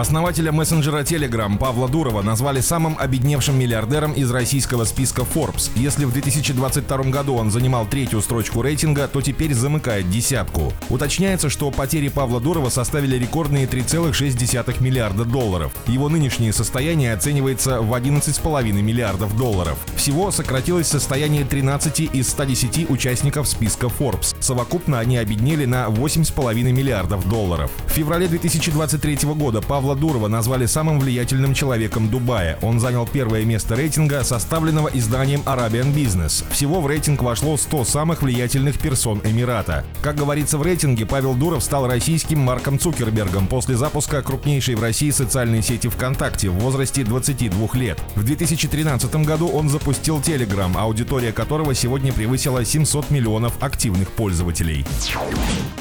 Основателя мессенджера Telegram Павла Дурова назвали самым обедневшим миллиардером из российского списка Forbes. Если в 2022 году он занимал третью строчку рейтинга, то теперь замыкает десятку. Уточняется, что потери Павла Дурова составили рекордные 3,6 миллиарда долларов. Его нынешнее состояние оценивается в 11,5 миллиардов долларов. Всего сократилось состояние 13 из 110 участников списка Forbes. Совокупно они обеднели на 8,5 миллиардов долларов. В феврале 2023 года Павла Павла Дурова назвали самым влиятельным человеком Дубая. Он занял первое место рейтинга, составленного изданием Arabian Business. Всего в рейтинг вошло 100 самых влиятельных персон Эмирата. Как говорится в рейтинге, Павел Дуров стал российским Марком Цукербергом после запуска крупнейшей в России социальной сети ВКонтакте в возрасте 22 лет. В 2013 году он запустил Telegram, аудитория которого сегодня превысила 700 миллионов активных пользователей.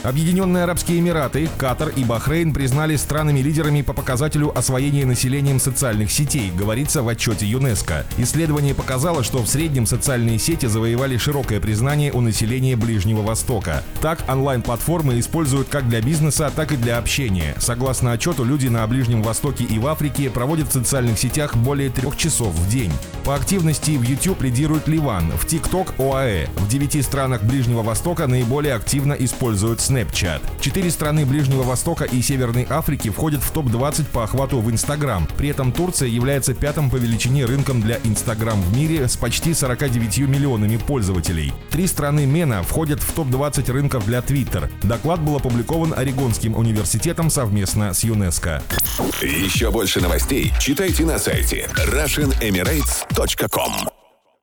Объединенные Арабские Эмираты, Катар и Бахрейн признали странами-лидерами по показателю освоения населением социальных сетей, говорится в отчете ЮНЕСКО. Исследование показало, что в среднем социальные сети завоевали широкое признание у населения Ближнего Востока. Так, онлайн-платформы используют как для бизнеса, так и для общения. Согласно отчету, люди на Ближнем Востоке и в Африке проводят в социальных сетях более трех часов в день. По активности в YouTube лидирует Ливан, в TikTok – ОАЭ. В девяти странах Ближнего Востока наиболее активно используют Snapchat. Четыре страны Ближнего Востока и Северной Африки входят в топ-20 20 по охвату в Инстаграм. При этом Турция является пятым по величине рынком для Инстаграм в мире с почти 49 миллионами пользователей. Три страны МЕНА входят в топ-20 рынков для Twitter. Доклад был опубликован Орегонским университетом совместно с ЮНЕСКО. Еще больше новостей читайте на сайте RussianEmirates.com